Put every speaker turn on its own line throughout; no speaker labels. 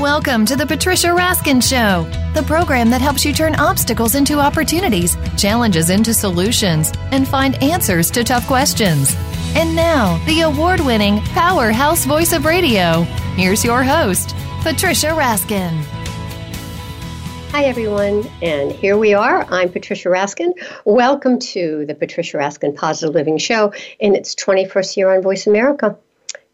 Welcome to the Patricia Raskin Show, the program that helps you turn obstacles into opportunities, challenges into solutions, and find answers to tough questions. And now, the award winning powerhouse voice of radio. Here's your host, Patricia Raskin.
Hi, everyone, and here we are. I'm Patricia Raskin. Welcome to the Patricia Raskin Positive Living Show in its 21st year on Voice America.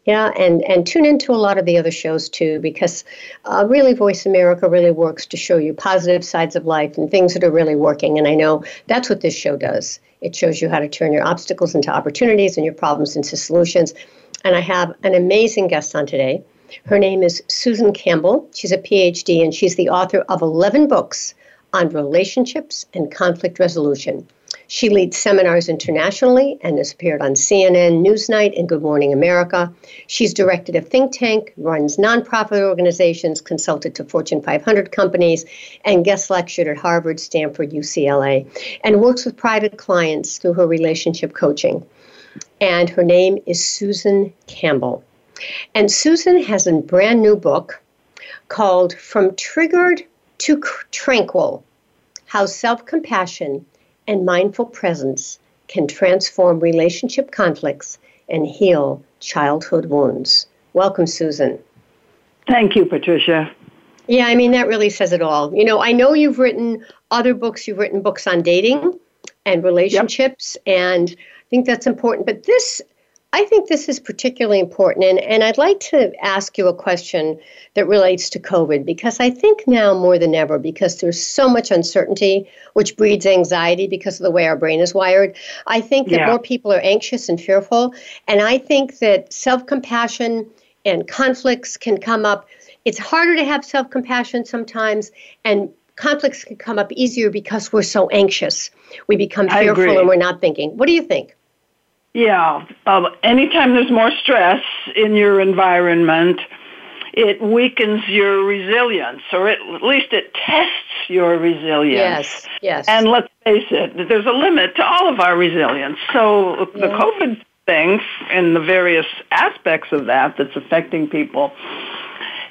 Yeah, and, and tune into a lot of the other shows too, because uh, really Voice America really works to show you positive sides of life and things that are really working. And I know that's what this show does. It shows you how to turn your obstacles into opportunities and your problems into solutions. And I have an amazing guest on today. Her name is Susan Campbell. She's a PhD and she's the author of 11 books on relationships and conflict resolution. She leads seminars internationally and has appeared on CNN, Newsnight, and Good Morning America. She's directed a think tank, runs nonprofit organizations, consulted to Fortune 500 companies, and guest lectured at Harvard, Stanford, UCLA, and works with private clients through her relationship coaching. And her name is Susan Campbell. And Susan has a brand new book called From Triggered to Tranquil How Self Compassion and mindful presence can transform relationship conflicts and heal childhood wounds. Welcome, Susan.
Thank you, Patricia.
Yeah, I mean, that really says it all. You know, I know you've written other books, you've written books on dating and relationships, yep. and I think that's important. But this I think this is particularly important, and, and I'd like to ask you a question that relates to COVID because I think now more than ever, because there's so much uncertainty, which breeds anxiety because of the way our brain is wired, I think that yeah. more people are anxious and fearful. And I think that self compassion and conflicts can come up. It's harder to have self compassion sometimes, and conflicts can come up easier because we're so anxious. We become fearful and we're not thinking. What do you think?
Yeah. Um, anytime there's more stress in your environment, it weakens your resilience, or it, at least it tests your resilience.
Yes, yes.
And let's face it, there's a limit to all of our resilience. So yeah. the COVID thing and the various aspects of that that's affecting people,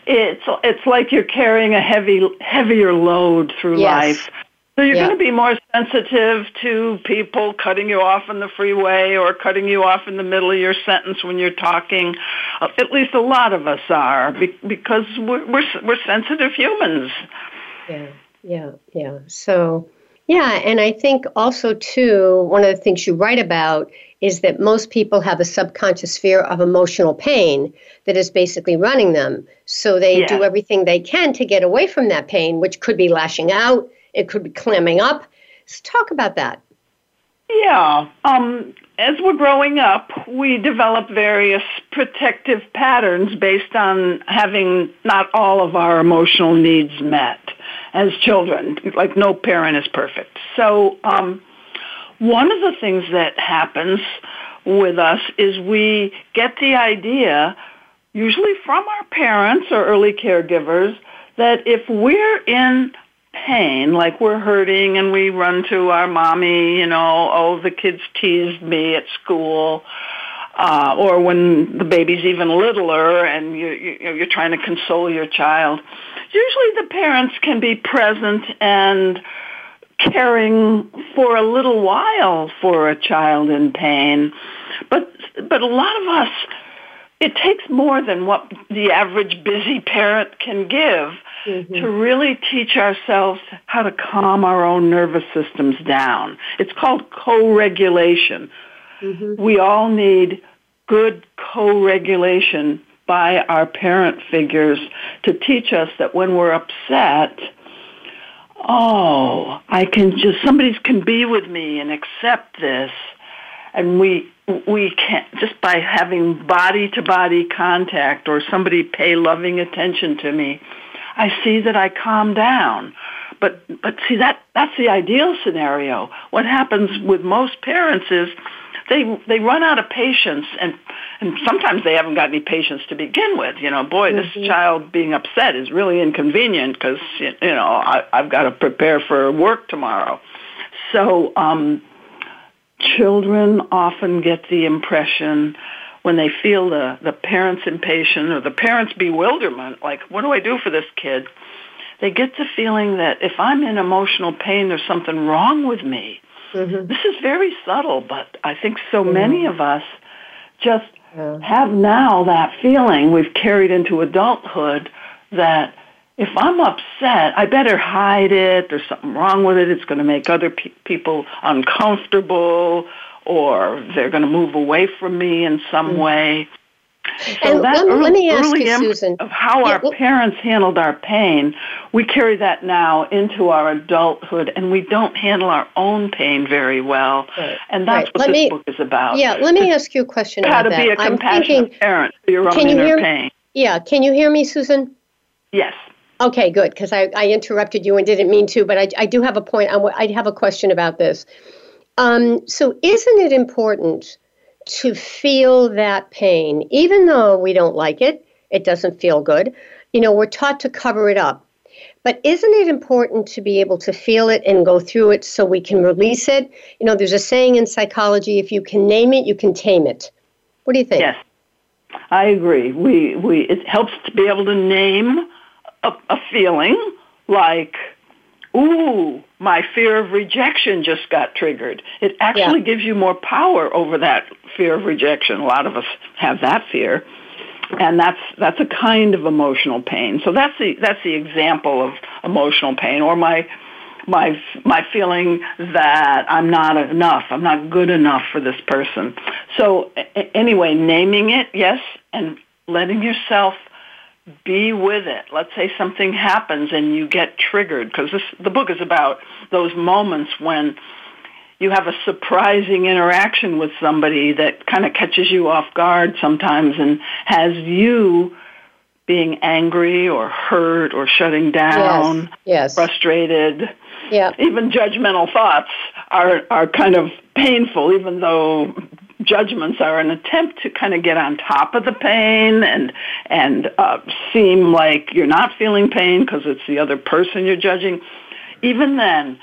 it's it's like you're carrying a heavy heavier load through yes. life. So you're yeah. going to be more sensitive to people cutting you off in the freeway or cutting you off in the middle of your sentence when you're talking. At least a lot of us are because we're we're, we're sensitive humans.
Yeah, yeah, yeah. So yeah, and I think also too one of the things you write about is that most people have a subconscious fear of emotional pain that is basically running them. So they yeah. do everything they can to get away from that pain, which could be lashing out it could be clamming up. Let's talk about that.
Yeah. Um, as we're growing up, we develop various protective patterns based on having not all of our emotional needs met as children. Like no parent is perfect. So, um, one of the things that happens with us is we get the idea, usually from our parents or early caregivers, that if we're in pain, like we're hurting and we run to our mommy, you know, oh, the kids teased me at school. Uh, or when the baby's even littler and you, you, you're trying to console your child. Usually the parents can be present and caring for a little while for a child in pain. But, but a lot of us, it takes more than what the average busy parent can give mm-hmm. to really teach ourselves how to calm our own nervous systems down. It's called co-regulation. Mm-hmm. We all need good co-regulation by our parent figures to teach us that when we're upset, oh, I can just, somebody can be with me and accept this. And we, we can't, just by having body to body contact or somebody pay loving attention to me, I see that I calm down. But but see that that's the ideal scenario. What happens with most parents is they they run out of patience and and sometimes they haven't got any patience to begin with. You know, boy, mm-hmm. this child being upset is really inconvenient because you know I, I've got to prepare for work tomorrow. So um, children often get the impression when they feel the, the parent's impatience or the parent's bewilderment, like, what do I do for this kid? They get the feeling that if I'm in emotional pain, there's something wrong with me. Mm-hmm. This is very subtle, but I think so mm-hmm. many of us just yeah. have now that feeling we've carried into adulthood that if I'm upset, I better hide it. There's something wrong with it. It's going to make other pe- people uncomfortable, or they're going to move away from me in some mm-hmm. way.
So and that let, early, let me ask you, Susan,
of how yeah, our well, parents handled our pain, we carry that now into our adulthood, and we don't handle our own pain very well. Right, and that's right. what let this me, book is about.
Yeah, let me ask you a question
how
to
that. be a compassionate thinking, parent for your own inner
hear,
pain.
Yeah, can you hear me, Susan?
Yes.
Okay, good, because I, I interrupted you and didn't mean to, but I, I do have a point. I, I have a question about this. Um, so, isn't it important to feel that pain, even though we don't like it, it doesn't feel good. You know, we're taught to cover it up. But isn't it important to be able to feel it and go through it so we can release it? You know, there's a saying in psychology if you can name it, you can tame it. What do you think?
Yes. I agree. We we it helps to be able to name a, a feeling like ooh, my fear of rejection just got triggered. It actually yeah. gives you more power over that fear of rejection. A lot of us have that fear. And that's that's a kind of emotional pain. So that's the that's the example of emotional pain or my my my feeling that I'm not enough, I'm not good enough for this person. So anyway, naming it, yes, and letting yourself be with it. Let's say something happens and you get triggered because the book is about those moments when you have a surprising interaction with somebody that kind of catches you off guard sometimes and has you being angry or hurt or shutting down,
yes, yes.
frustrated.
Yeah.
Even judgmental thoughts are are kind of painful even though judgments are an attempt to kind of get on top of the pain and and uh, seem like you're not feeling pain because it's the other person you're judging. Even then,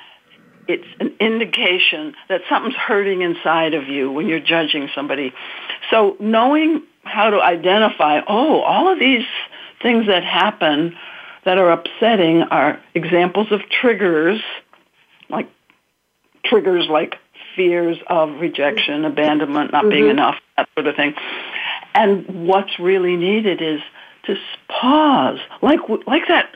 it's an indication that something's hurting inside of you when you're judging somebody. So knowing how to identify, oh, all of these things that happen that are upsetting are examples of triggers, like triggers like fears of rejection, abandonment, not mm-hmm. being enough, that sort of thing. And what's really needed is to pause, like like that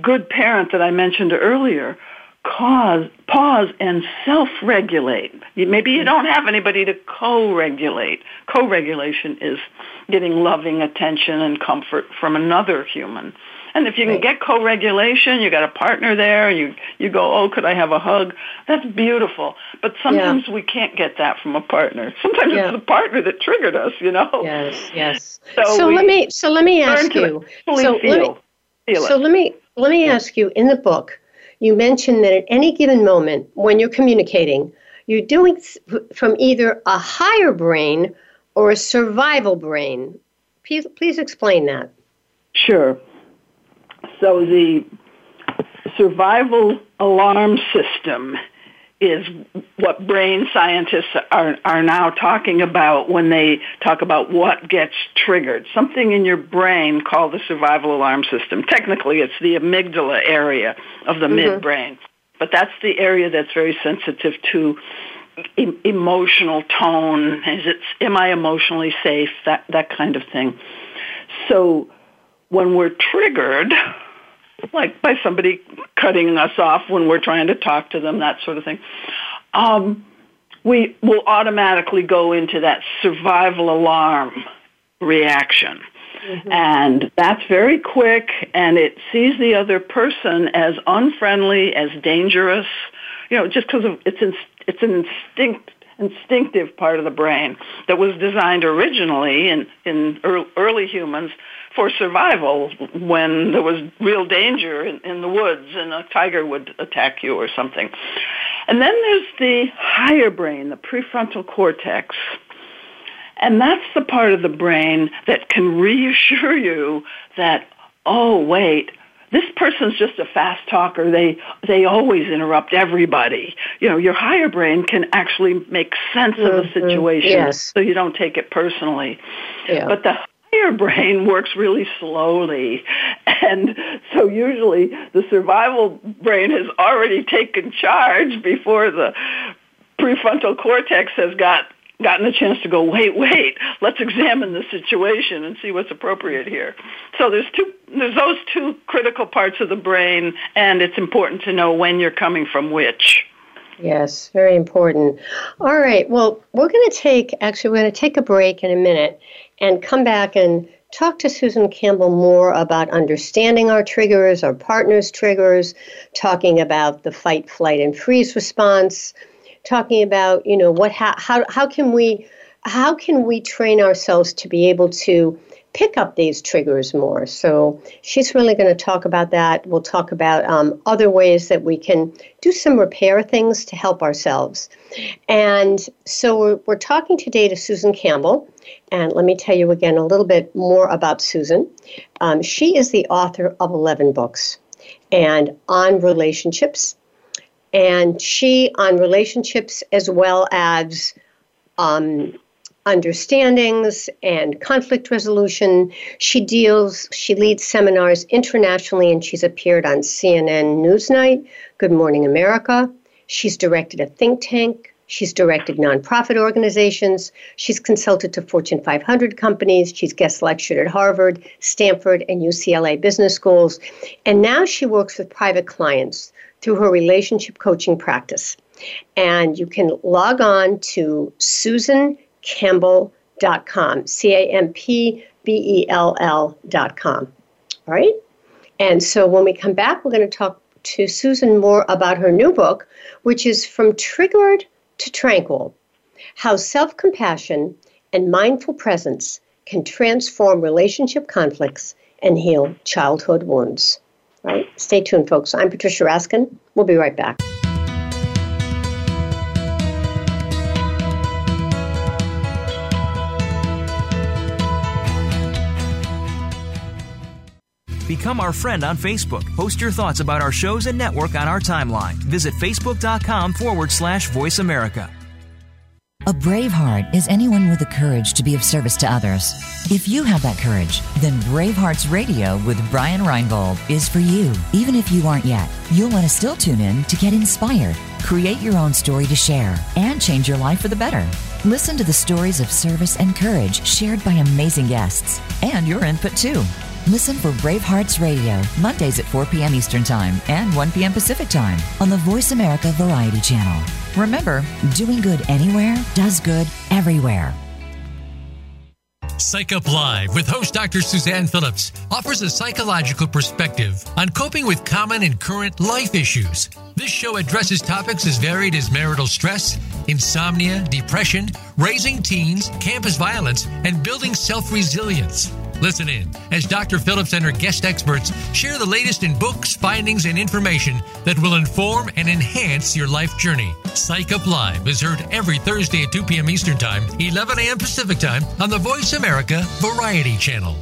good parent that I mentioned earlier. Cause, pause and self-regulate. Maybe you don't have anybody to co-regulate. Co-regulation is getting loving attention and comfort from another human. And if you can get co-regulation, you got a partner there, you you go, oh, could I have a hug? That's beautiful. But sometimes yeah. we can't get that from a partner. Sometimes yeah. it's the partner that triggered us, you know.
Yes, yes. So, so let me so let me ask you. So
feel,
let me, so let me let me ask you. In the book, you mentioned that at any given moment when you're communicating, you're doing from either a higher brain or a survival brain. Please, please explain that.
Sure. So the survival alarm system is what brain scientists are, are now talking about when they talk about what gets triggered. Something in your brain called the survival alarm system. Technically, it's the amygdala area of the mm-hmm. midbrain. But that's the area that's very sensitive to e- emotional tone. Is it, am I emotionally safe? That, that kind of thing. So when we're triggered, like by somebody cutting us off when we're trying to talk to them, that sort of thing, um, we will automatically go into that survival alarm reaction. Mm-hmm. And that's very quick, and it sees the other person as unfriendly, as dangerous, you know, just because of it's in, it's an instinct instinctive part of the brain that was designed originally in in early humans for survival when there was real danger in, in the woods and a tiger would attack you or something. And then there's the higher brain, the prefrontal cortex. And that's the part of the brain that can reassure you that, oh, wait, this person's just a fast talker. They they always interrupt everybody. You know, your higher brain can actually make sense mm-hmm. of a situation,
yes.
so you don't take it personally.
Yeah.
But the higher brain works really slowly. And so usually the survival brain has already taken charge before the prefrontal cortex has got gotten a chance to go, wait, wait, let's examine the situation and see what's appropriate here. So there's two, there's those two critical parts of the brain, and it's important to know when you're coming from which.
Yes, very important. All right, well, we're going to take, actually, we're going to take a break in a minute and come back and talk to Susan Campbell more about understanding our triggers, our partner's triggers, talking about the fight, flight, and freeze response, talking about you know what how how, how can we how can we train ourselves to be able to pick up these triggers more. So she's really going to talk about that. We'll talk about um, other ways that we can do some repair things to help ourselves. And so we're, we're talking today to Susan Campbell. And let me tell you again a little bit more about Susan. Um, she is the author of 11 books and on relationships and she on relationships as well as um, understandings and conflict resolution. She deals, she leads seminars internationally, and she's appeared on CNN Newsnight, Good Morning America. She's directed a think tank. She's directed nonprofit organizations. She's consulted to Fortune 500 companies. She's guest lectured at Harvard, Stanford, and UCLA business schools. And now she works with private clients through her relationship coaching practice. And you can log on to susancampbell.com, C A M P B E L L.com. All right? And so when we come back, we're going to talk to Susan more about her new book, which is From Triggered to Tranquil How Self Compassion and Mindful Presence Can Transform Relationship Conflicts and Heal Childhood Wounds right? Stay tuned, folks. I'm Patricia Raskin. We'll be right back.
Become our friend on Facebook. Post your thoughts about our shows and network on our timeline. Visit facebook.com forward slash voice America.
A brave heart is anyone with the courage to be of service to others. If you have that courage, then Bravehearts Radio with Brian Reinbold is for you. Even if you aren't yet, you'll want to still tune in to get inspired, create your own story to share, and change your life for the better. Listen to the stories of service and courage shared by amazing guests, and your input too. Listen for Bravehearts Radio, Mondays at 4 p.m. Eastern Time and 1 p.m. Pacific Time on the Voice America Variety Channel. Remember, doing good anywhere does good everywhere.
Psych Up Live with host Dr. Suzanne Phillips offers a psychological perspective on coping with common and current life issues. This show addresses topics as varied as marital stress, insomnia, depression, raising teens, campus violence, and building self resilience. Listen in as Dr. Phillips and her guest experts share the latest in books, findings, and information that will inform and enhance your life journey. Psych Up Live is heard every Thursday at 2 p.m. Eastern Time, 11 a.m. Pacific Time on the Voice America Variety Channel.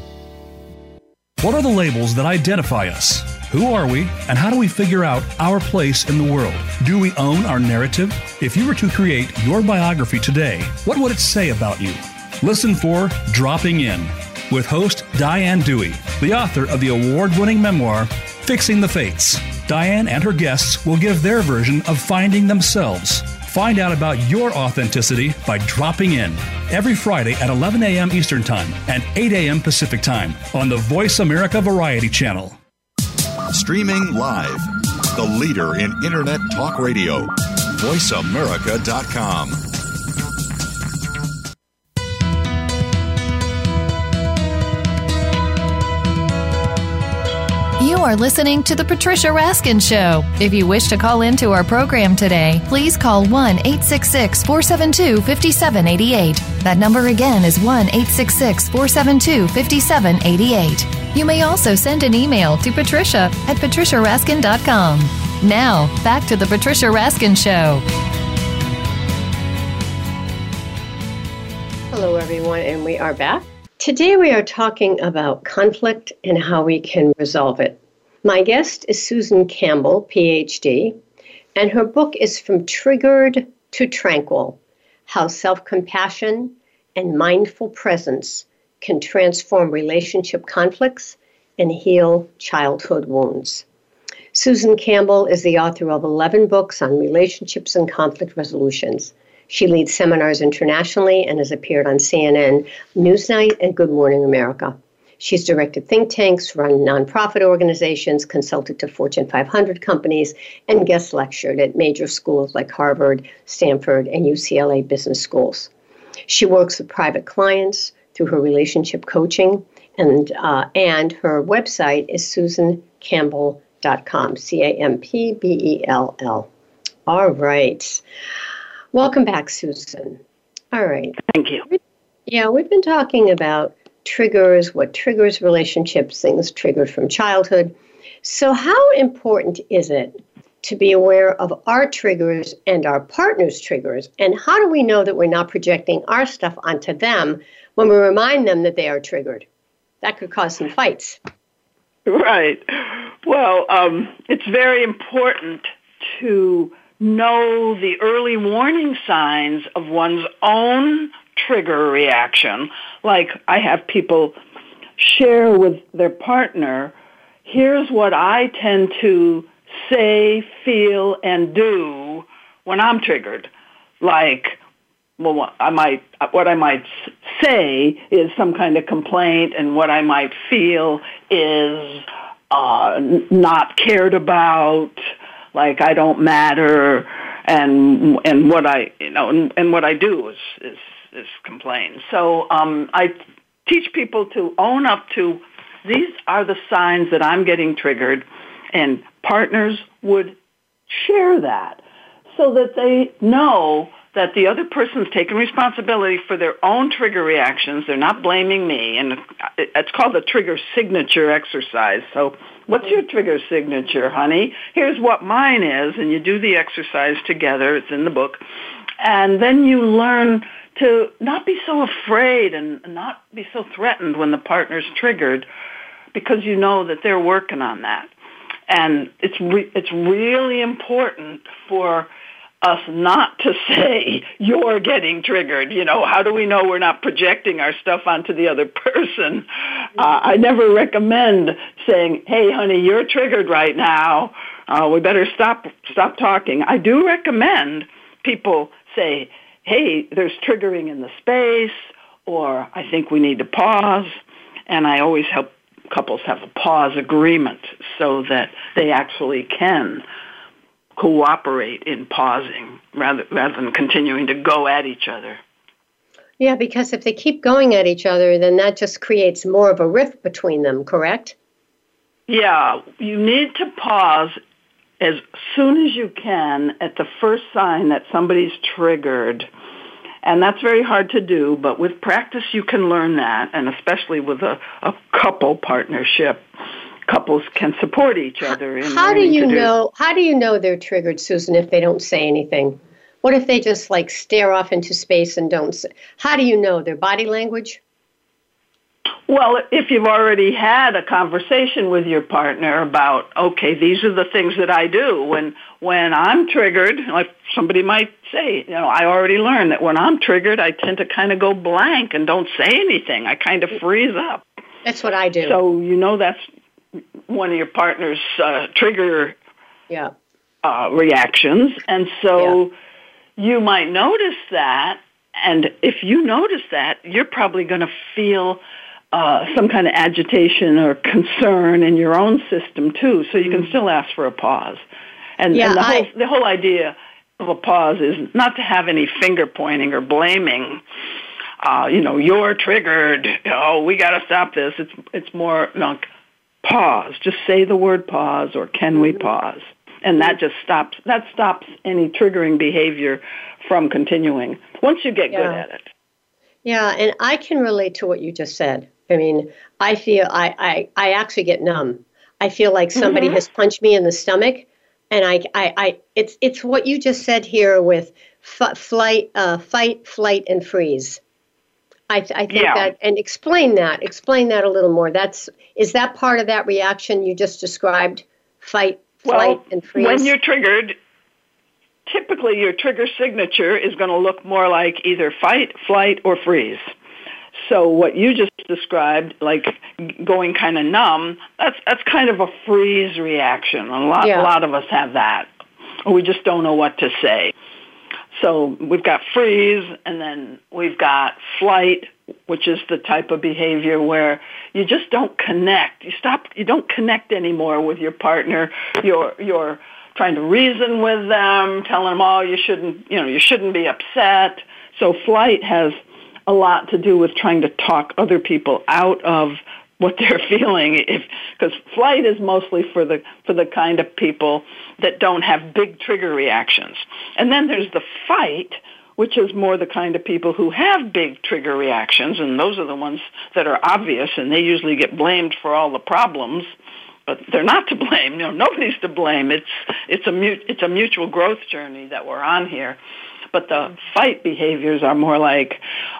What are the labels that identify us? Who are we, and how do we figure out our place in the world? Do we own our narrative? If you were to create your biography today, what would it say about you? Listen for Dropping In with host Diane Dewey, the author of the award winning memoir, Fixing the Fates. Diane and her guests will give their version of finding themselves. Find out about your authenticity by dropping in every Friday at 11 a.m. Eastern Time and 8 a.m. Pacific Time on the Voice America Variety Channel.
Streaming live, the leader in Internet talk radio, voiceamerica.com.
You are listening to The Patricia Raskin Show. If you wish to call into our program today, please call 1 866 472 5788. That number again is 1 866 472 5788. You may also send an email to patricia at patriciaraskin.com. Now, back to The Patricia Raskin Show.
Hello, everyone, and we are back. Today we are talking about conflict and how we can resolve it. My guest is Susan Campbell, PhD, and her book is From Triggered to Tranquil How Self Compassion and Mindful Presence Can Transform Relationship Conflicts and Heal Childhood Wounds. Susan Campbell is the author of 11 books on relationships and conflict resolutions. She leads seminars internationally and has appeared on CNN, Newsnight, and Good Morning America. She's directed think tanks, run nonprofit organizations, consulted to Fortune 500 companies, and guest lectured at major schools like Harvard, Stanford, and UCLA business schools. She works with private clients through her relationship coaching, and, uh, and her website is susancampbell.com, C A M P B E L L. All right. Welcome back, Susan. All right.
Thank you.
Yeah, we've been talking about triggers, what triggers relationships, things triggered from childhood. So, how important is it to be aware of our triggers and our partner's triggers? And how do we know that we're not projecting our stuff onto them when we remind them that they are triggered? That could cause some fights.
Right. Well, um, it's very important to know the early warning signs of one's own trigger reaction. Like I have people share with their partner, here's what I tend to say, feel, and do when I'm triggered. Like, well, I might, what I might say is some kind of complaint, and what I might feel is uh, not cared about, like I don't matter, and and what I, you know, and, and what I do is is is complain. So um, I teach people to own up to these are the signs that I'm getting triggered, and partners would share that so that they know that the other person's taking responsibility for their own trigger reactions. They're not blaming me, and it's called the trigger signature exercise. So, what's your trigger signature, honey? Here's what mine is, and you do the exercise together. It's in the book, and then you learn to not be so afraid and not be so threatened when the partner's triggered because you know that they're working on that. And it's re- it's really important for us not to say you're getting triggered. You know, how do we know we're not projecting our stuff onto the other person? Uh, I never recommend saying, "Hey, honey, you're triggered right now. Uh, we better stop stop talking." I do recommend people say, hey, there's triggering in the space, or I think we need to pause. And I always help couples have a pause agreement so that they actually can cooperate in pausing rather, rather than continuing to go at each other.
Yeah, because if they keep going at each other, then that just creates more of a rift between them, correct?
Yeah, you need to pause as soon as you can at the first sign that somebody's triggered. And that's very hard to do, but with practice you can learn that, and especially with a, a couple partnership, couples can support each other.
how do you
do.
know? How do you know they're triggered, Susan, if they don't say anything? What if they just like stare off into space and don't? Say, how do you know their body language?
Well, if you've already had a conversation with your partner about, okay, these are the things that I do when when I'm triggered, like somebody might say, you know, I already learned that when I'm triggered, I tend to kind of go blank and don't say anything. I kind of freeze up.
That's what I do.
So you know that's one of your partner's uh, trigger
yeah.
uh, reactions, and so yeah. you might notice that. And if you notice that, you're probably going to feel uh, some kind of agitation or concern in your own system too. So you can mm. still ask for a pause. And,
yeah,
and the,
I,
whole, the whole idea of a pause is not to have any finger pointing or blaming. Uh, you know, you're triggered. Oh, we got to stop this. It's it's more like pause. Just say the word pause, or can we pause? And that just stops. That stops any triggering behavior from continuing. Once you get
yeah.
good at it.
Yeah, and I can relate to what you just said. I mean, I feel I, I, I actually get numb. I feel like somebody mm-hmm. has punched me in the stomach, and I, I, I it's it's what you just said here with f- flight, uh, fight, flight, and freeze. I, th- I think
Yeah.
that, and explain that. Explain that a little more. That's is that part of that reaction you just described? Fight, flight, and freeze.
When you're triggered, typically your trigger signature is going to look more like either fight, flight, or freeze. So what you just described, like going kind of numb, that's that's kind of a freeze reaction. A lot
Yeah.
a lot of us have that. We just don't know what to say. So we've got freeze, and then we've got flight, which is the type of behavior where you just don't connect. You stop. You don't connect anymore with your partner. You're you're trying to reason with them, telling them, "Oh, you shouldn't. You know, you shouldn't be upset." So flight has a lot to do with trying to talk other people out of what they're feeling if because flight is mostly for the for the kind of people that don't have big trigger reactions. And then there's the fight which is more the kind of people who have big trigger reactions and those are the ones that are obvious and they usually get blamed for all the problems but they're not to blame. You know nobody's to blame. It's it's a mut- it's a mutual growth journey that we're on here but the fight behaviors are more like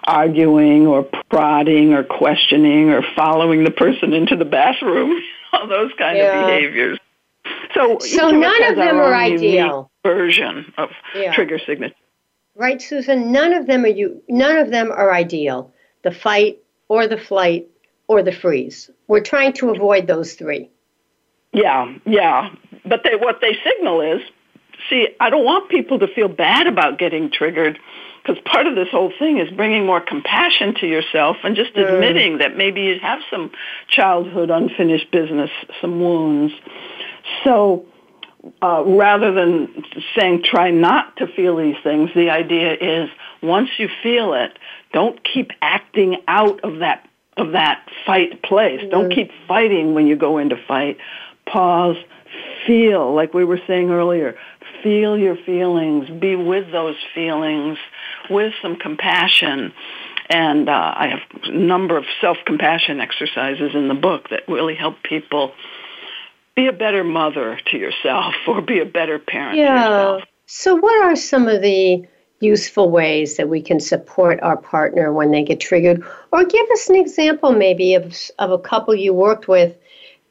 arguing or prodding or questioning or following the person into the bathroom, all those kind
Yeah.
of behaviors. So,
So none of them are ideal.
Version of
Yeah.
trigger signature.
right, Susan? None of them are you. None of them are ideal. The fight, or the flight, or the freeze. We're trying to avoid those three.
Yeah, yeah. But they, what they signal is, see, I don't want people to feel bad about getting triggered because part of this whole thing is bringing more compassion to yourself and just admitting that maybe you have some childhood unfinished business, some wounds. So uh, rather than saying try not to feel these things, the idea is once you feel it, don't keep acting out of that of that fight place. Don't keep fighting when you go into fight. Pause, feel, like we were saying earlier, feel your feelings, be with those feelings with some compassion. And uh, I have a number of self-compassion exercises in the book that really help people be a better mother to yourself or be a better parent to
Yeah.
yourself.
So, what are some of the useful ways that we can support our partner when they get triggered? Or give us an example, maybe, of, of a couple you worked with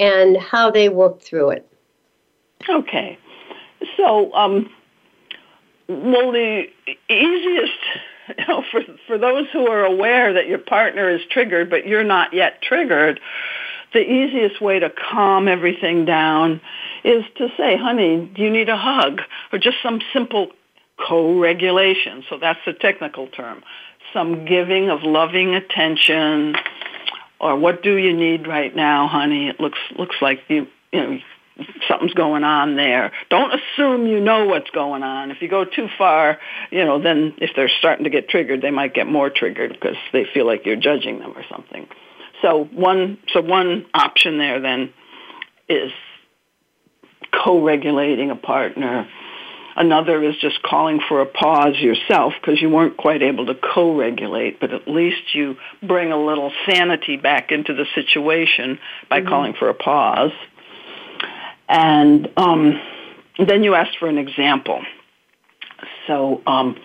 and how they worked through it.
Okay. So, um, well, the easiest, you know, for, for those who are aware that your partner is triggered, but you're not yet triggered, the easiest way to calm everything down is to say, honey, do you need a hug? Or just some simple co-regulation. So that's the technical term. Some giving of loving attention, or what do you need right now, honey? It looks looks like you you know something's going on there. Don't assume you know what's going on. If you go too far, you know, then if they're starting to get triggered, they might get more triggered because they feel like you're judging them or something. So one so one option there then is co-regulating a partner. Another is just calling for a pause yourself because you weren't quite able to co-regulate, but at least you bring a little sanity back into the situation by mm-hmm. calling for a pause. And um, then you asked for an example. So um,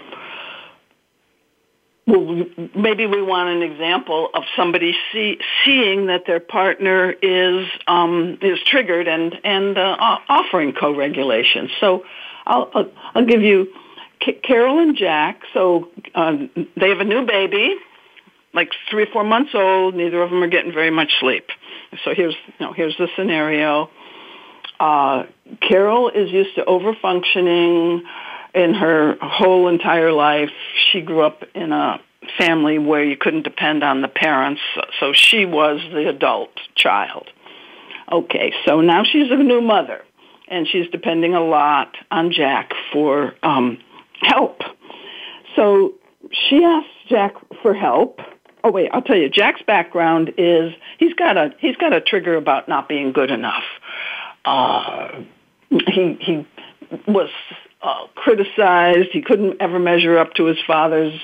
well, maybe we want an example of somebody see, seeing that their partner is um, is triggered and and uh, offering co-regulation. So I'll I'll, I'll give you Carol and Jack. So um, they have a new baby, like three or four months old. Neither of them are getting very much sleep. So here's you know here's the scenario. Uh, Carol is used to overfunctioning in her whole entire life. She grew up in a family where you couldn't depend on the parents, so she was the adult child. Okay, so now she's a new mother, and she's depending a lot on Jack for um, help. So she asks Jack for help. Oh wait, I'll tell you. Jack's background is he's got a he's got a trigger about not being good enough. Uh, he he was uh, criticized. He couldn't ever measure up to his father's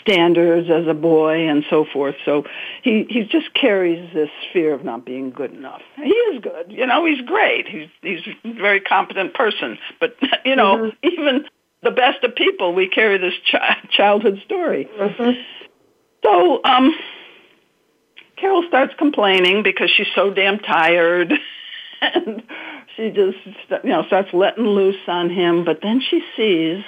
standards as a boy and so forth. So he he just carries this fear of not being good enough. He is good, you know. He's great. He's he's a very competent person. But you know, even the best of people, we carry this chi- childhood story. So, um, Carol starts complaining because she's so damn tired. and she just, you know, starts letting loose on him. But then she sees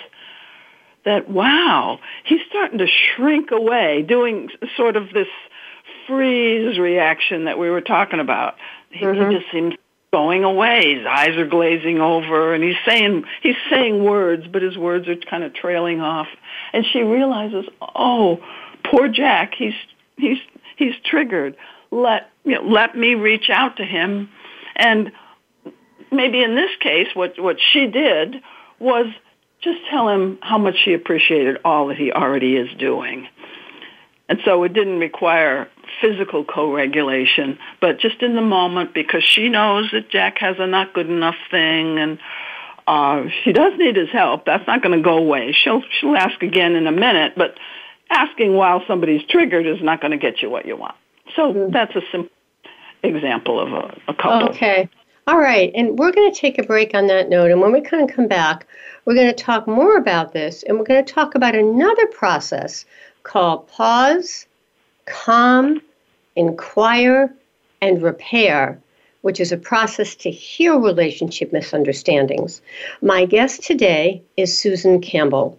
that, wow, he's starting to shrink away, doing sort of this freeze reaction that we were talking about. Mm-hmm. He just seems going away. His eyes are glazing over, and he's saying he's saying words, but his words are kind of trailing off. And she realizes, oh, poor Jack, he's he's he's triggered. Let you know, let me reach out to him, and maybe in this case, what what she did was just tell him how much she appreciated all that he already is doing. And so it didn't require physical co-regulation, but just in the moment because she knows that Jack has a not good enough thing and uh, she does need his help. That's not going to go away. She'll she'll ask again in a minute, but asking while somebody's triggered is not going to get you what you want. So mm-hmm. that's a simple example of a, a couple.
Okay. All right. And we're going to take a break on that note. And when we kind of come back, we're going to talk more about this. And we're going to talk about another process called pause, calm, inquire, and repair, which is a process to heal relationship misunderstandings. My guest today is Susan Campbell,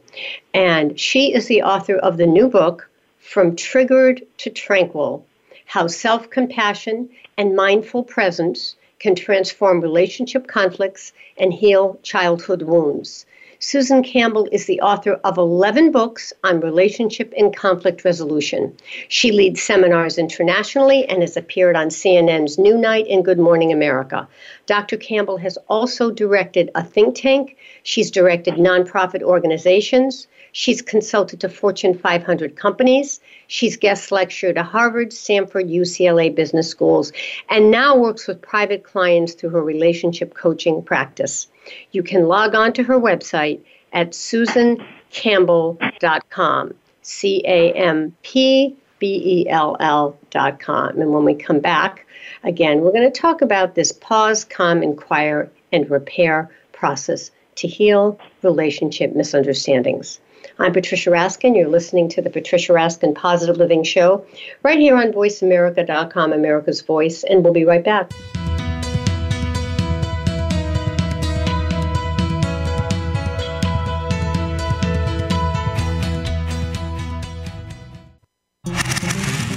and she is the author of the new book, From Triggered to Tranquil How Self Compassion and Mindful Presence Can Transform Relationship Conflicts and Heal Childhood Wounds. Susan Campbell is the author of 11 books on relationship and conflict resolution. She leads seminars internationally and has appeared on CNN's New Night and Good Morning America. Dr. Campbell has also directed a think tank. She's directed nonprofit organizations. She's consulted to Fortune 500 companies. She's guest lectured at Harvard, Stanford, UCLA business schools, and now works with private clients through her relationship coaching practice. You can log on to her website at susancampbell.com. C A M P B E L L.com. And when we come back, again, we're going to talk about this pause, calm, inquire, and repair process to heal relationship misunderstandings. I'm Patricia Raskin. You're listening to the Patricia Raskin Positive Living Show right here on VoiceAmerica.com, America's Voice, and we'll be right back.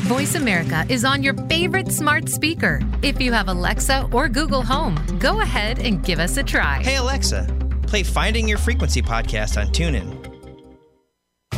Voice America is on your favorite smart speaker. If you have Alexa or Google Home, go ahead and give us a try.
Hey, Alexa, play Finding Your Frequency podcast on TuneIn.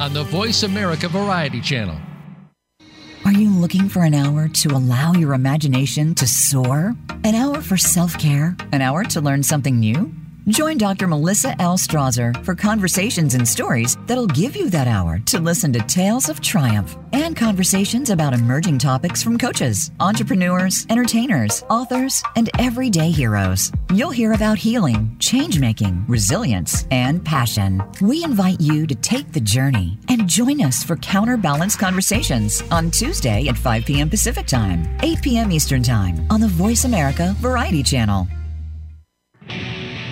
on the Voice America Variety Channel.
Are you looking for an hour to allow your imagination to soar? An hour for self care? An hour to learn something new? Join Dr. Melissa L. Strasser for conversations and stories that'll give you that hour to listen to tales of triumph and conversations about emerging topics from coaches, entrepreneurs, entertainers, authors, and everyday heroes. You'll hear about healing, change making, resilience, and passion. We invite you to take the journey and join us for Counterbalance Conversations on Tuesday at 5 p.m. Pacific Time, 8 p.m. Eastern Time on the Voice America Variety Channel.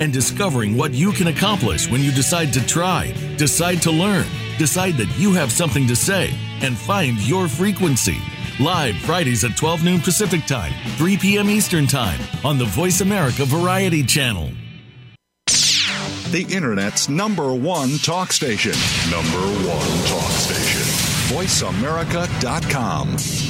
and discovering what you can accomplish when you decide to try, decide to learn, decide that you have something to say and find your frequency. Live Fridays at 12 noon Pacific Time, 3 p.m. Eastern Time on the Voice America Variety Channel.
The Internet's number one talk station. Number one talk station. VoiceAmerica.com.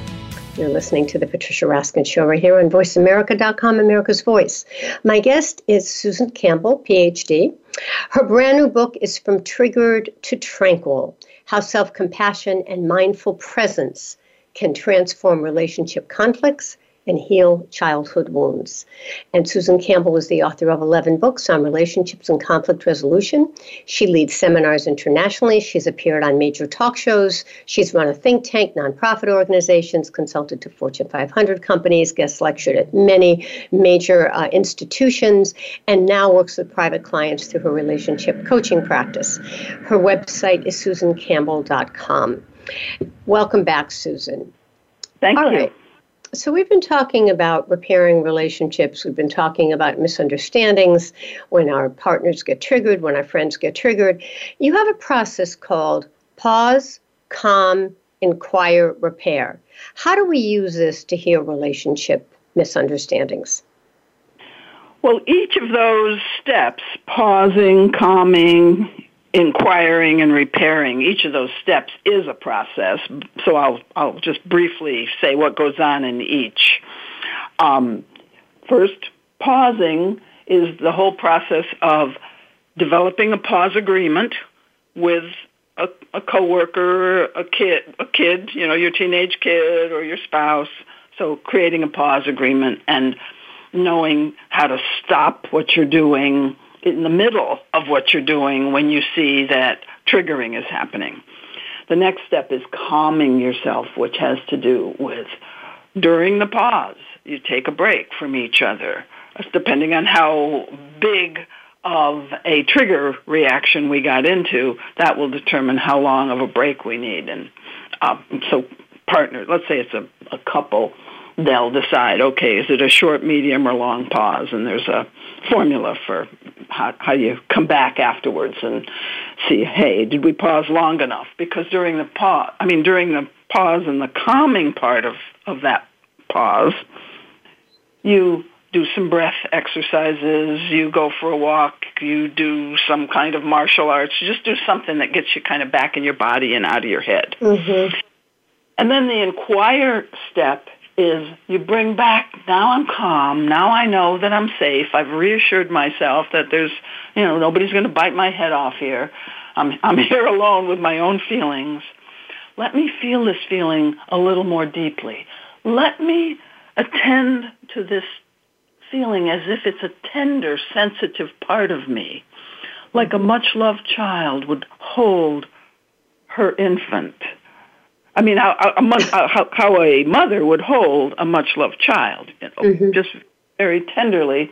You're listening to the Patricia Raskin Show right here on VoiceAmerica.com, America's Voice. My guest is Susan Campbell, PhD. Her brand new book is From Triggered to Tranquil How Self Compassion and Mindful Presence Can Transform Relationship Conflicts and heal childhood wounds. And Susan Campbell is the author of 11 books on relationships and conflict resolution. She leads seminars internationally. She's appeared on major talk shows. She's run a think tank, nonprofit organizations, consulted to Fortune 500 companies, guest lectured at many major uh, institutions, and now works with private clients through her relationship coaching practice. Her website is susancampbell.com. Welcome back, Susan.
Thank
All
you.
Right. So, we've been talking about repairing relationships. We've been talking about misunderstandings, when our partners get triggered, when our friends get triggered. You have a process called pause, calm, inquire, repair. How do we use this to heal relationship misunderstandings?
Well, each of those steps, pausing, calming, inquiring and repairing. Each of those steps is a process. So i'll i'll just briefly say what goes on in each. Um, first pausing is the whole process of developing a pause agreement with a, a coworker a kid a kid you know your teenage kid or your spouse. So creating a pause agreement and knowing how to stop what you're doing in the middle of what you're doing when you see that triggering is happening. The next step is calming yourself, which has to do with during the pause, you take a break from each other. Depending on how big of a trigger reaction we got into, that will determine how long of a break we need. And um, so, partner, let's say it's a, a couple they'll decide, okay, is it a short, medium, or long pause? And there's a formula for how, how you come back afterwards and see, hey, did we pause long enough? Because during the pause, I mean, during the pause and the calming part of, of that pause, you do some breath exercises, you go for a walk, you do some kind of martial arts, you just do something that gets you kind of back in your body and out of your head.
Mm-hmm.
And then the inquire step is you bring back now I'm calm, now I know that I'm safe. I've reassured myself that there's, you know, nobody's going to bite my head off here. I'm I'm here alone with my own feelings. Let me feel this feeling a little more deeply. Let me attend to this feeling as if it's a tender, sensitive part of me, like a much loved child would hold her infant I mean, how, how, how a mother would hold a much loved child, you know, mm-hmm. just very tenderly.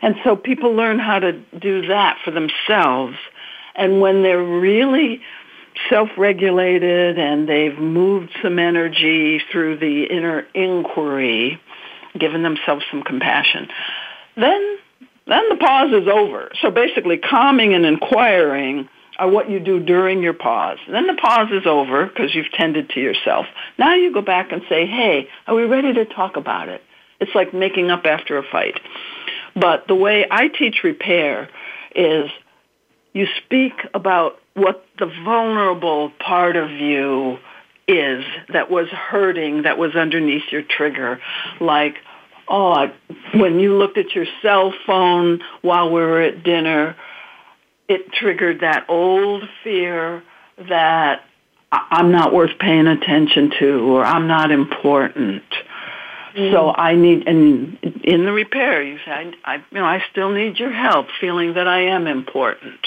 And so people learn how to do that for themselves. And when they're really self-regulated and they've moved some energy through the inner inquiry, given themselves some compassion, then then the pause is over. So basically calming and inquiring are what you do during your pause. then the pause is over because you've tended to yourself. Now you go back and say, hey, are we ready to talk about it? It's like making up after a fight. But the way I teach repair is you speak about what the vulnerable part of you is that was hurting, that was underneath your trigger. Like, oh, when you looked at your cell phone while we were at dinner, it triggered that old fear that I'm not worth paying attention to or I'm not important. Mm. So I need, and in the repair, you say, I, I, you know, I still need your help, feeling that I am important.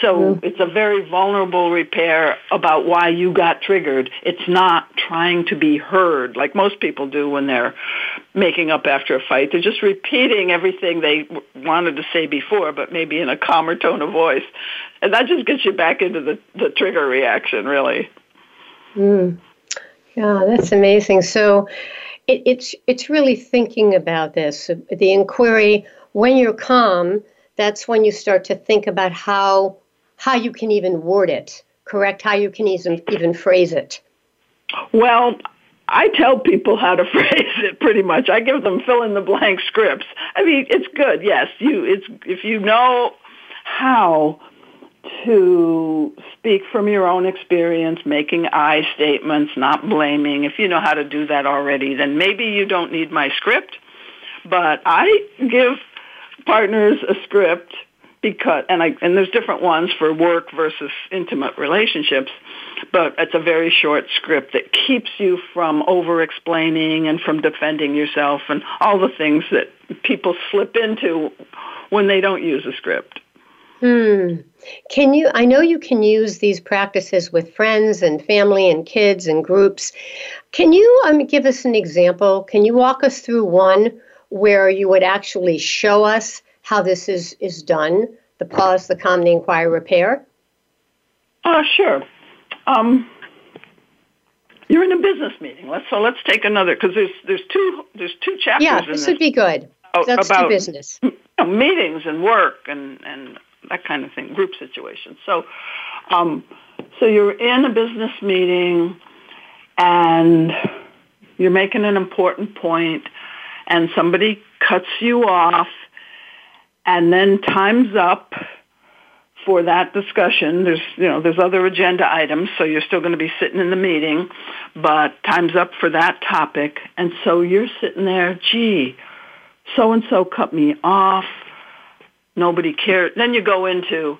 So it's a very vulnerable repair about why you got triggered. It's not trying to be heard like most people do when they're making up after a fight. They're just repeating everything they wanted to say before, but maybe in a calmer tone of voice. And that just gets you back into the, the trigger reaction, really.
Mm. Yeah, that's amazing. So it, it's, it's really thinking about this, the inquiry when you're calm, that's when you start to think about how how you can even word it, correct? How you can even even phrase it.
Well, I tell people how to phrase it pretty much. I give them fill in the blank scripts. I mean, it's good. Yes, you it's if you know how to speak from your own experience, making I statements, not blaming. If you know how to do that already, then maybe you don't need my script. But I give partners a script because and I and there's different ones for work versus intimate relationships, but it's a very short script that keeps you from over explaining and from defending yourself and all the things that people slip into when they don't use a script.
Hmm. Can you I know you can use these practices with friends and family and kids and groups. Can you um, give us an example? Can you walk us through one where you would actually show us how this is, is done, the pause, the calm, the inquire, repair?
Uh, sure. Um, you're in a business meeting. Let's so let's take another because there's there's two there's two chapters.
Yeah, this, this would be good. About, Let's about, do business.
You know, meetings and work and and that kind of thing, group situations. So, um, so you're in a business meeting and you're making an important point, and somebody cuts you off and then time's up for that discussion. There's, you know, there's other agenda items, so you're still going to be sitting in the meeting, but time's up for that topic. And so you're sitting there, gee, so and so cut me off. Nobody cares. Then you go into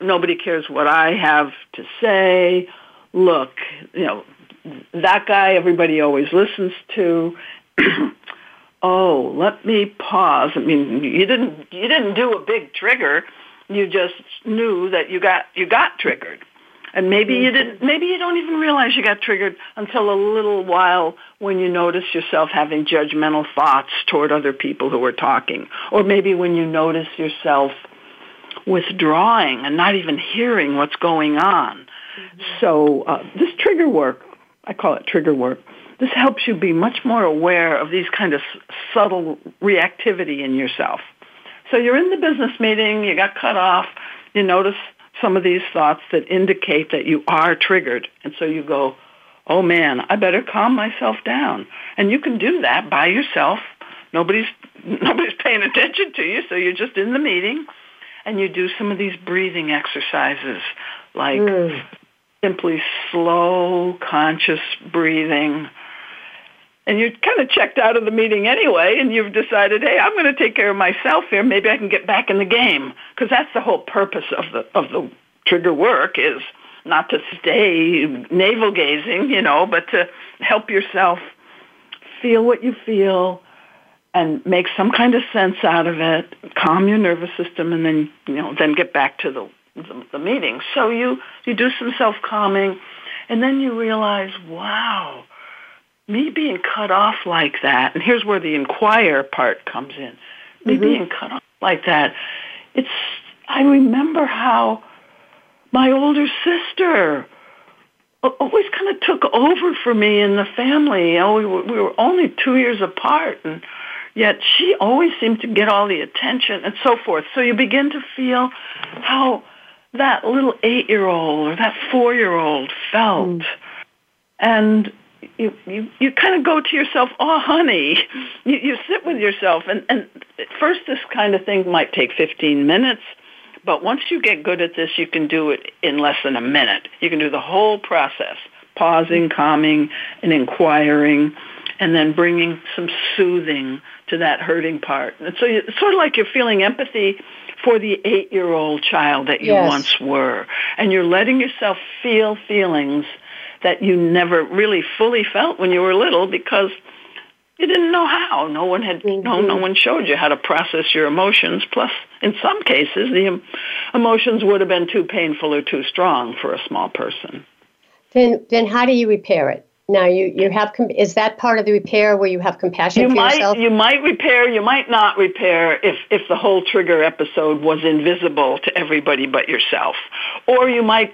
nobody cares what I have to say. Look, you know, that guy everybody always listens to. oh, let me pause. I mean, you didn't you didn't do a big trigger. You just knew that you got you got triggered. And maybe you didn't maybe you don't even realize you got triggered until a little while when you notice yourself having judgmental thoughts toward other people who are talking. Or maybe when you notice yourself withdrawing and not even hearing what's going on. Mm-hmm. So uh, this trigger work, I call it trigger work, this helps you be much more aware of these kind of subtle reactivity in yourself. So you're in the business meeting, you got cut off, you notice some of these thoughts that indicate that you are triggered. And so you go, oh man, I better calm myself down. And you can do that by yourself. Nobody's, nobody's paying attention to you, so you're just in the meeting and you do some of these breathing exercises like mm. simply slow, conscious breathing and you're kind of checked out of the meeting anyway, and you've decided, hey, I'm going to take care of myself here. Maybe I can get back in the game because that's the whole purpose of the of the trigger work is not to stay navel gazing, you know, but to help yourself feel what you feel and make some kind of sense out of it, calm your nervous system, and then you know then get back to the the, the meeting. So you you do some self calming, and then you realize, wow me being cut off like that, and here's where the inquire part comes in. Me mm-hmm. being cut off like that, it's, I remember how my older sister always kind of took over for me in the family. Oh, we were, we were only two years apart, and yet she always seemed to get all the attention and so forth. So you begin to feel how that little eight-year-old or that four-year-old felt. Mm. And you you you kind of go to yourself, oh honey, you, you sit with yourself, and and first this kind of thing might take 15 minutes, but once you get good at this, you can do it in less than a minute. You can do the whole process, pausing, calming, and inquiring, and then bringing some soothing to that hurting part. And so you, it's sort of like you're feeling empathy for the eight-year-old child that you yes. once were, and you're letting yourself feel feelings that you never really fully felt when you were little because you didn't know how. No one had mm-hmm. no no one showed you how to process your emotions. Plus, in some cases, the emotions would have been too painful or too strong for a small person.
Then, then how do you repair it? Now, you you have is that part of the repair where you have compassion
you
for
might,
yourself?
You might repair. You might not repair if if the whole trigger episode was invisible to everybody but yourself, or you might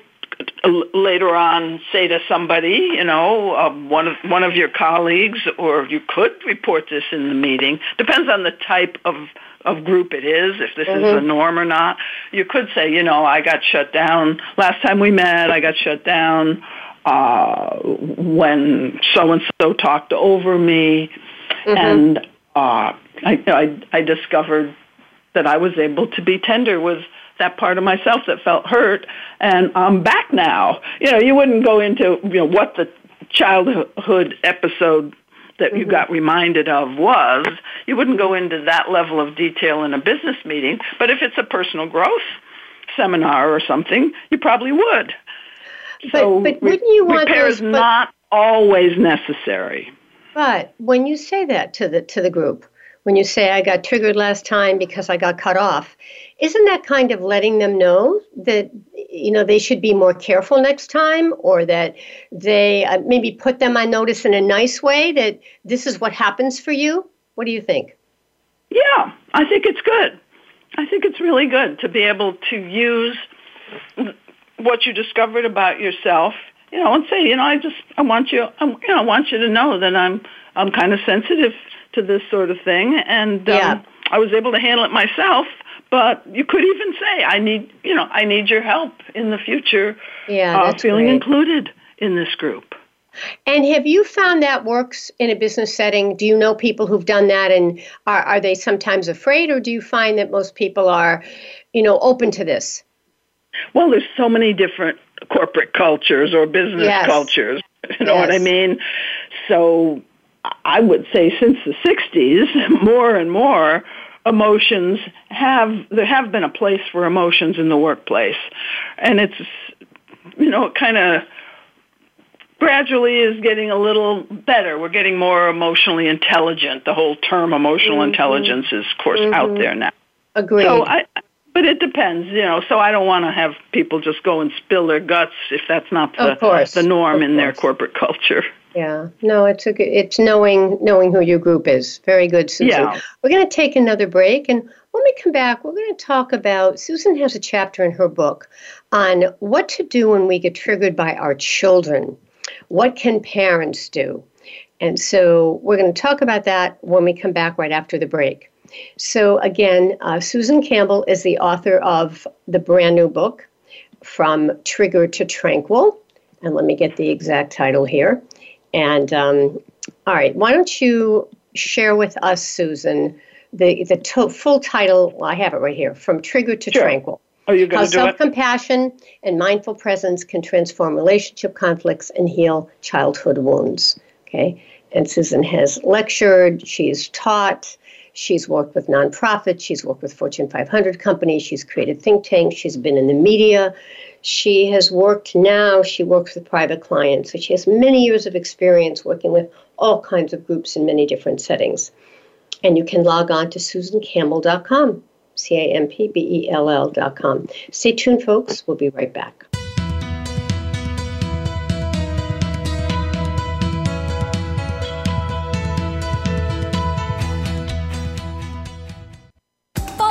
later on say to somebody, you know, uh, one of one of your colleagues, or you could report this in the meeting. Depends on the type of of group it is, if this
Mm-hmm.
is the norm or not. You could say, you know, I got shut down last time we met. I got shut down uh, when so and so talked over me,
Mm-hmm.
and uh, I, I I discovered that I was able to be tender with that part of myself that felt hurt, and I'm back now. You know, you wouldn't go into you know what the childhood episode that you mm-hmm. got reminded of was. You wouldn't go into that level of detail in a business meeting, but if it's a personal growth seminar or something, you probably would.
But-
so
but wouldn't you want
repair
those-
is
but-
not always necessary.
But when you say that to the to the group, when you say I got triggered last time because I got cut off, isn't that kind of letting them know that you know they should be more careful next time, or that they uh, maybe put them on notice in a nice way that this is what happens for you? What do you think?
Yeah, I think it's good. I think it's really good to be able to use what you discovered about yourself, you know, and say, you know, I just I want you, I, you know, I want you to know that I'm I'm kind of sensitive to this sort of thing, and um,
Yeah.
I was able to handle it myself. But you could even say, I need, you know, I need your help in the future.
Yeah,
uh, feeling
great.
included in this group.
And have you found that works in a business setting? Do you know people who've done that, and are are they sometimes afraid, or do you find that most people are, you know, open to this?
Well, there's so many different corporate cultures or business
Yes.
cultures. You know what I mean? So I would say since the 60s, more and more emotions have, there have been a place for emotions in the workplace. And it's, you know, it kind of gradually is getting a little better. We're getting more emotionally intelligent. The whole term emotional mm-hmm. intelligence is, of course, out mm-hmm. there now.
Agreed.
So I, but it depends, you know. So I don't want to have people just go and spill their guts if that's not the the norm in their corporate culture.
Yeah, no, it's a good, it's knowing knowing who your group is. Very good, Susan.
Yeah.
We're going to take another break, and when we come back, we're going to talk about. Susan has a chapter in her book on what to do when we get triggered by our children. What can parents do? And so we're going to talk about that when we come back right after the break. So again, uh, Susan Campbell is the author of the brand new book, From Trigger to Tranquil. And let me get the exact title here. And um, all right, why don't you share with us, Susan, the the to- full title? Well, I have it right here: From Trigger to
Sure.
Tranquil.
Are you
How
going to do it?
self compassion and mindful presence can transform relationship conflicts and heal childhood wounds. Okay. And Susan has lectured, she's taught, she's worked with nonprofits, she's worked with Fortune 500 companies, she's created think tanks, she's been in the media. She has worked now, she works with private clients. So she has many years of experience working with all kinds of groups in many different settings. And you can log on to susancampbell.com. C A M P B E L L dot com. Stay tuned, folks. We'll be right back.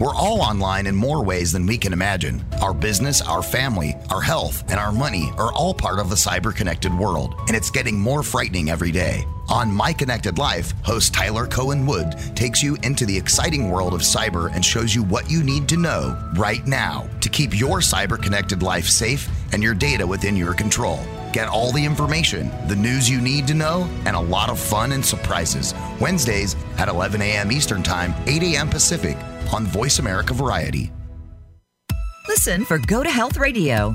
We're all online in more ways than we can imagine. Our business, our family, our health, and our money are all part of the cyber connected world, and it's getting more frightening every day. On My Connected Life, host Tyler Cohen Wood takes you into the exciting world of cyber and shows you what you need to know right now to keep your cyber connected life safe and your data within your control. Get all the information, the news you need to know, and a lot of fun and surprises. Wednesdays at 11 a.m. Eastern Time, 8 a.m. Pacific on Voice America Variety.
Listen for Go to Health Radio,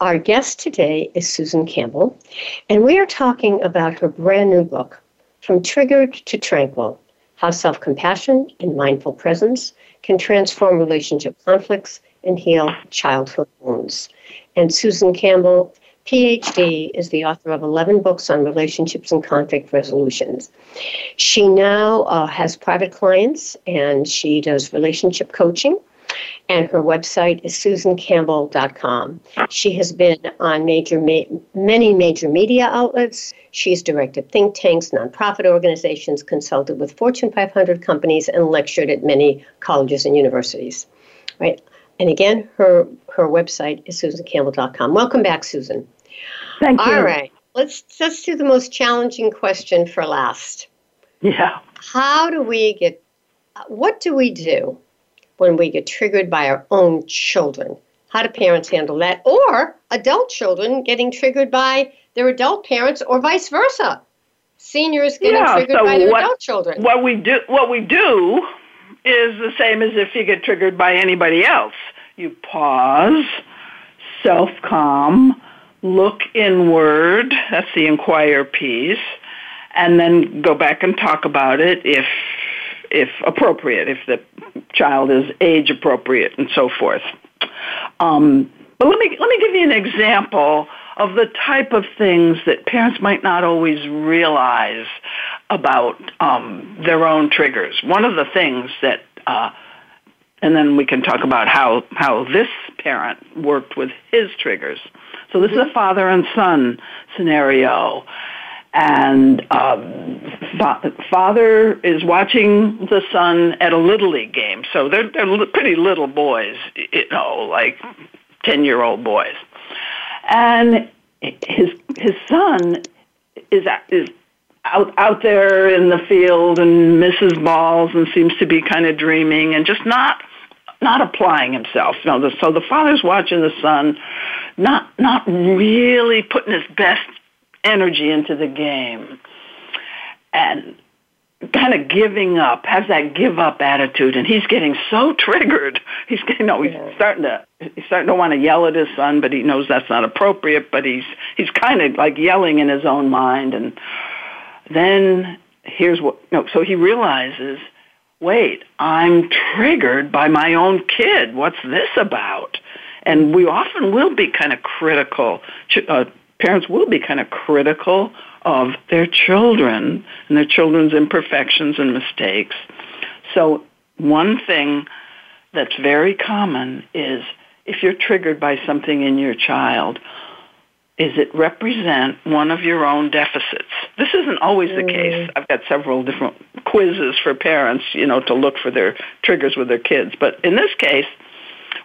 our guest today is Susan Campbell. And we are talking about her brand new book, From Triggered to Tranquil How Self Compassion and Mindful Presence Can Transform Relationship Conflicts and Heal Childhood Wounds. And Susan Campbell, PhD, is the author of 11 books on relationships and conflict resolutions. She now uh, has private clients and she does relationship coaching and her website is susancampbell.com. She has been on major ma- many major media outlets. She's directed think tanks, nonprofit organizations, consulted with Fortune 500 companies, and lectured at many colleges and universities. Right. And again, her her website is susancampbell.com. Welcome back, Susan.
Thank you.
All right. Let's let's do the most challenging question for last.
Yeah.
How do we get what do we do when we get triggered by our own children? How do parents handle that? Or adult children getting triggered by their adult parents or vice versa. Seniors getting
yeah,
triggered
so
by their
what,
adult children.
What we do what we do is the same as if you get triggered by anybody else. You pause, self calm, look inward, that's the inquire piece, and then go back and talk about it if if appropriate, if the child is age appropriate and so forth. Um, but let me let me give you an example of the type of things that parents might not always realize about um, their own triggers. One of the things that, uh, and then we can talk about how how this parent worked with his triggers. So this is a father and son scenario, and um, fa- father is watching the son at a little league game. So they're they're pretty little boys, you know, like ten year old boys, and his his son is is out out there in the field and misses balls and seems to be kind of dreaming and just not not applying himself. You know, the, so the father's watching the son, not not really putting his best energy into the game, and kind of giving up, has that give up attitude, and he's getting so triggered. He's getting, you know, he's starting to he's starting to want to yell at his son, but he knows that's not appropriate. But he's he's kind of like yelling in his own mind, and then here's what. No, so he realizes wait, I'm triggered by my own kid. What's this about? And we often will be kind of critical. Uh, parents will be kind of critical of their children and their children's imperfections and mistakes. So one thing that's very common is if you're triggered by something in your child, is it represent one of your own deficits? This isn't always the mm. case. I've got several different quizzes for parents, you know, to look for their triggers with their kids. But in this case,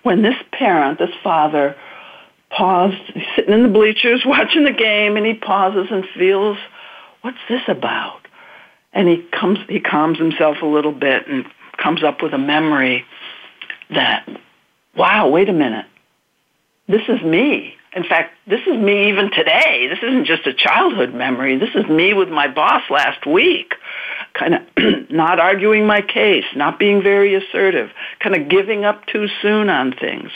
when this parent, this father, paused, he's sitting in the bleachers watching the game, and he pauses and feels, what's this about? And he comes, he calms himself a little bit and comes up with a memory that, wow, wait a minute, this is me. In fact, this is me even today. This isn't just a childhood memory. This is me with my boss last week, kind of not arguing my case, not being very assertive, kind of giving up too soon on things.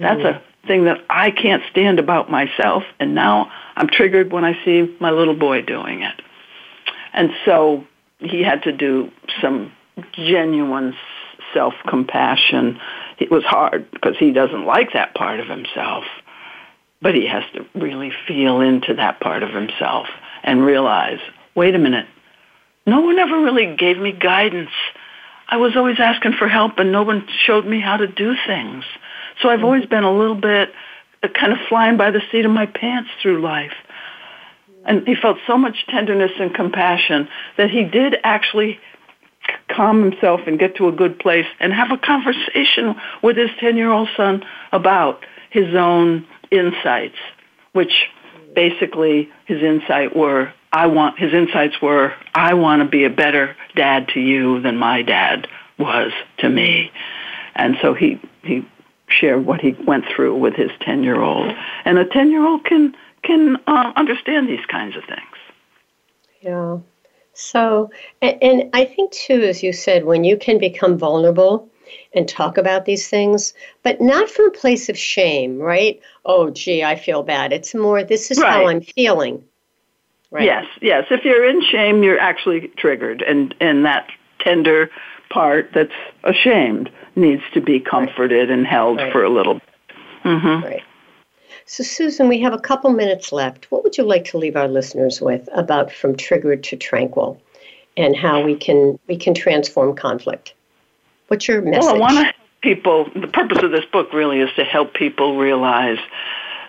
That's a thing that I can't stand about myself, and now I'm triggered when I see my little boy doing it. And so he had to do some genuine self compassion. It was hard because he doesn't like that part of himself, but he has to really feel into that part of himself and realize, wait a minute, no one ever really gave me guidance. I was always asking for help and no one showed me how to do things. So I've always been a little bit uh, kind of flying by the seat of my pants through life. And he felt so much tenderness and compassion that he did actually calm himself and get to a good place and have a conversation with his 10 year old son about his own insights, which basically his insight were, I want, his insights were, I want to be a better dad to you than my dad was to me. And so he, he shared what he went through with his 10 year old. And a 10 year old can, can uh, understand these kinds of things.
Yeah. So, and, and I think too, as you said, when you can become vulnerable and talk about these things, but not from a place of shame, right? Oh, gee, I feel bad. It's more, this is right. how I'm feeling.
Right. Yes, yes. If you're in shame, you're actually triggered, and and that tender part that's ashamed needs to be comforted right. and held right. for a little.
Mm-hmm. Right. So, Susan, we have a couple minutes left. What would you like to leave our listeners with about from triggered to tranquil, and how we can we can transform conflict? What's your message?
Well, I want to help people. The purpose of this book really is to help people realize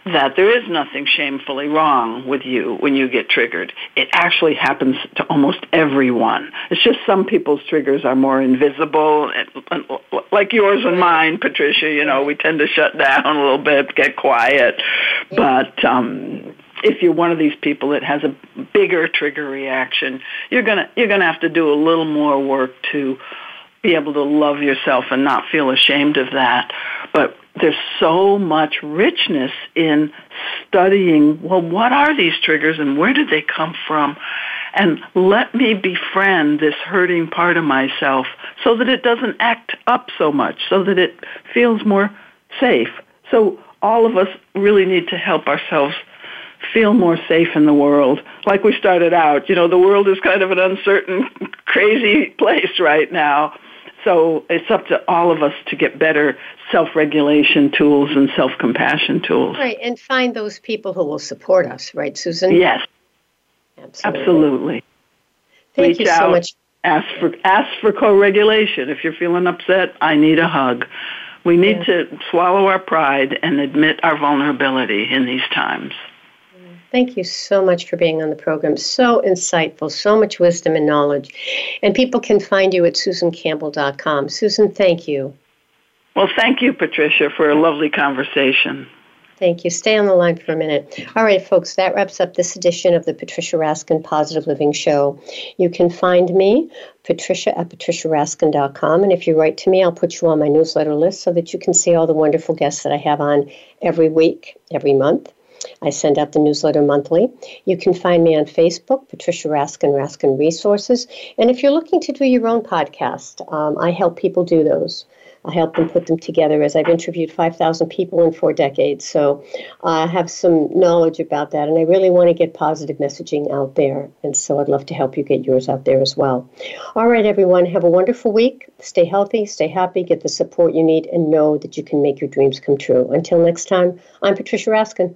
that there is nothing shamefully wrong with you when you get triggered. It actually happens to almost everyone. It's just some people's triggers are more invisible, like yours and mine, Patricia. You know, we tend to shut down a little bit, get quiet. But um, if you're one of these people that has a bigger trigger reaction, you're gonna you're gonna have to do a little more work to be able to love yourself and not feel ashamed of that. But there's so much richness in studying, well, what are these triggers and where did they come from? And let me befriend this hurting part of myself so that it doesn't act up so much, so that it feels more safe. So all of us really need to help ourselves feel more safe in the world. Like we started out, you know, the world is kind of an uncertain, crazy place right now. So it's up to all of us to get better self-regulation tools and self-compassion tools.
Right, and find those people who will support us, right, Susan?
Yes. Absolutely. Absolutely.
Thank
Reach
you so
out,
much.
Ask for ask for co-regulation. If you're feeling upset, I need a hug. We need yeah. to swallow our pride and admit our vulnerability in these times.
Thank you so much for being on the program. So insightful, so much wisdom and knowledge. And people can find you at susancampbell.com. Susan, thank you.
Well, thank you, Patricia, for a lovely conversation.
Thank you. Stay on the line for a minute. All right, folks, that wraps up this edition of the Patricia Raskin Positive Living Show. You can find me, Patricia at patriciaraskin.com. And if you write to me, I'll put you on my newsletter list so that you can see all the wonderful guests that I have on every week, every month. I send out the newsletter monthly. You can find me on Facebook, Patricia Raskin, Raskin Resources. And if you're looking to do your own podcast, um, I help people do those. I help them put them together as I've interviewed 5,000 people in four decades. So I have some knowledge about that, and I really want to get positive messaging out there. And so I'd love to help you get yours out there as well. All right, everyone, have a wonderful week. Stay healthy, stay happy, get the support you need, and know that you can make your dreams come true. Until next time, I'm Patricia Raskin.